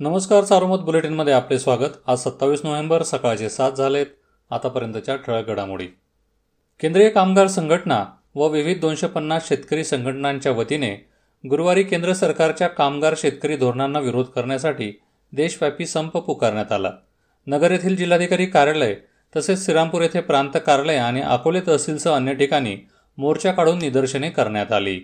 नमस्कार सारोमत बुलेटिनमध्ये आपले स्वागत. आज सत्तावीस नोव्हेंबर सकाळचे सात झालेत. आतापर्यंतच्या ठळक घडामोडी. केंद्रीय कामगार संघटना व विविध दोनशे पन्नास शेतकरी संघटनांच्या वतीने गुरुवारी केंद्र सरकारच्या कामगार शेतकरी धोरणांना विरोध करण्यासाठी देशव्यापी संप पुकारण्यात आला. नगर येथील जिल्हाधिकारी कार्यालय तसेच श्रीरामपूर येथे प्रांत कार्यालय आणि अकोले तहसीलसह अन्य ठिकाणी मोर्चा काढून निदर्शने करण्यात आली.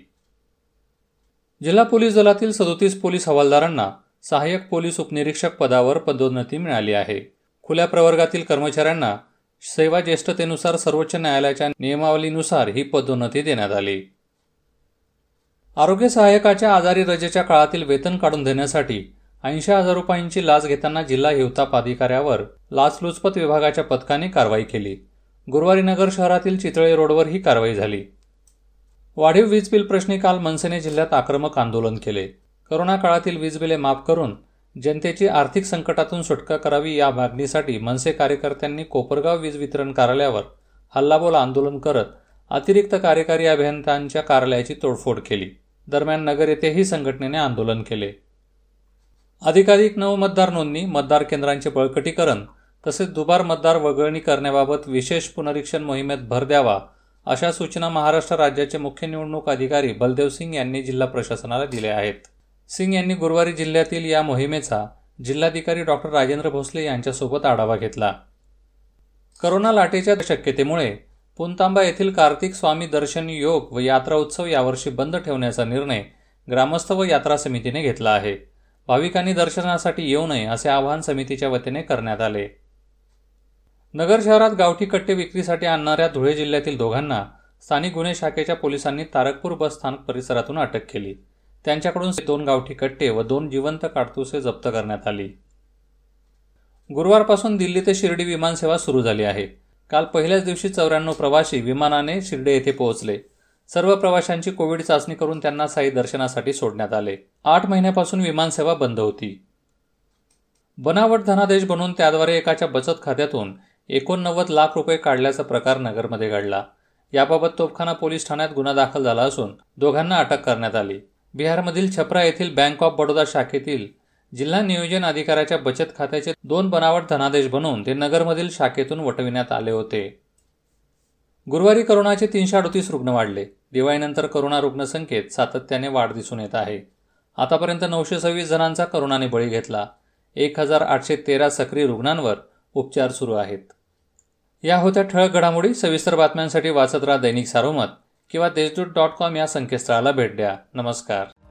जिल्हा पोलीस दलातील सदोतीस पोलीस हवालदारांना सहाय्यक पोलीस उपनिरीक्षक पदावर पदोन्नती मिळाली आहे. खुल्या प्रवर्गातील कर्मचाऱ्यांना सेवा ज्येष्ठतेनुसार सर्वोच्च न्यायालयाच्या नियमावलीनुसार ही पदोन्नती देण्यात आली. आरोग्य सहाय्यकाच्या आजारी रजेच्या काळातील वेतन काढून देण्यासाठी ऐंशी हजार रुपयांची लाच घेताना जिल्हा हिवताप अधिकाऱ्यावर लाचलुचपत विभागाच्या पथकाने कारवाई केली. गुरुवारी नगर शहरातील चितळे रोडवर ही कारवाई झाली. वाढीव वीज बिल प्रश्नी काल मनसेने जिल्ह्यात आक्रमक आंदोलन केले. करोना काळातील वीज बिले माफ करून जनतेची आर्थिक संकटातून सुटका करावी या मागणीसाठी मनसे कार्यकर्त्यांनी कोपरगाव वीज वितरण कार्यालयावर हल्लाबोल आंदोलन करत अतिरिक्त कार्यकारी अभियंत्यांच्या कार्यालयाची तोडफोड केली. दरम्यान नगर येथेही संघटनेने आंदोलन केले. अधिकाधिक नव मतदार नोंदणी मतदार केंद्रांचे बळकटीकरण तसेच दुबार मतदार वगळणी करण्याबाबत विशेष पुनरीक्षण मोहिमेत भर द्यावा अशा सूचना महाराष्ट्र राज्याचे मुख्य निवडणूक अधिकारी बलदेव सिंग यांनी जिल्हा प्रशासनाला दिल्या आहेत. सिंग यांनी गुरुवारी जिल्ह्यातील या मोहिमेचा जिल्हाधिकारी डॉक्टर राजेंद्र भोसले यांच्यासोबत आढावा घेतला. करोना लाटेच्या शक्यतेमुळे पुनतांबा येथील कार्तिक स्वामी दर्शन योग व यात्रा उत्सव यावर्षी बंद ठेवण्याचा निर्णय ग्रामस्थ व यात्रा समितीने घेतला आहे. भाविकांनी दर्शनासाठी येऊ नये असे आवाहन समितीच्या वतीने करण्यात आले. नगर शहरात गावठी कट्टे विक्रीसाठी आणणाऱ्या धुळे जिल्ह्यातील दोघांना स्थानिक गुन्हे शाखेच्या पोलिसांनी तारकपूर बस स्थानक परिसरातून अटक केली. त्यांच्याकडून दोन गावठी कट्टे व दोन जिवंत काडतुसे जप्त करण्यात आली. गुरुवारपासून दिल्ली ते शिर्डी विमानसेवा सुरू झाली आहे. काल पहिल्याच दिवशी चौऱ्याण्णव प्रवासी विमानाने शिर्डी येथे पोहोचले. सर्व प्रवाशांची कोविड चाचणी करून त्यांना साई दर्शनासाठी सोडण्यात आले. आठ महिन्यापासून विमानसेवा बंद होती. बनावट धनादेश बनवून त्याद्वारे एकाच्या बचत खात्यातून एकोणनव्वद लाख रुपये काढल्याचा प्रकार नगरमध्ये घडला. याबाबत तोफखाना पोलीस ठाण्यात गुन्हा दाखल झाला असून दोघांना अटक करण्यात आली. बिहारमधील छपरा येथील बँक ऑफ बडोदा शाखेतील जिल्हा नियोजन अधिकाऱ्याच्या बचत खात्याचे दोन बनावट धनादेश बनवून ते नगरमधील शाखेतून वटविण्यात आले होते. गुरुवारी करोनाचे तीनशे अडतीस रुग्ण वाढले. दिवाळीनंतर करोना रुग्णसंख्येत सातत्याने वाढ दिसून येत आहे. आतापर्यंत नऊशे सव्वीस जणांचा करोनाने बळी घेतला. एक हजार आठशे तेरा सक्रिय रुग्णांवर उपचार सुरू आहेत. या होत्या ठळक घडामोडी. सविस्तर बातम्यांसाठी वाचत राहा दैनिक सारोमत. किंवा देशदूत डॉट कॉम या संकेतस्थळाला भेट द्या. नमस्कार.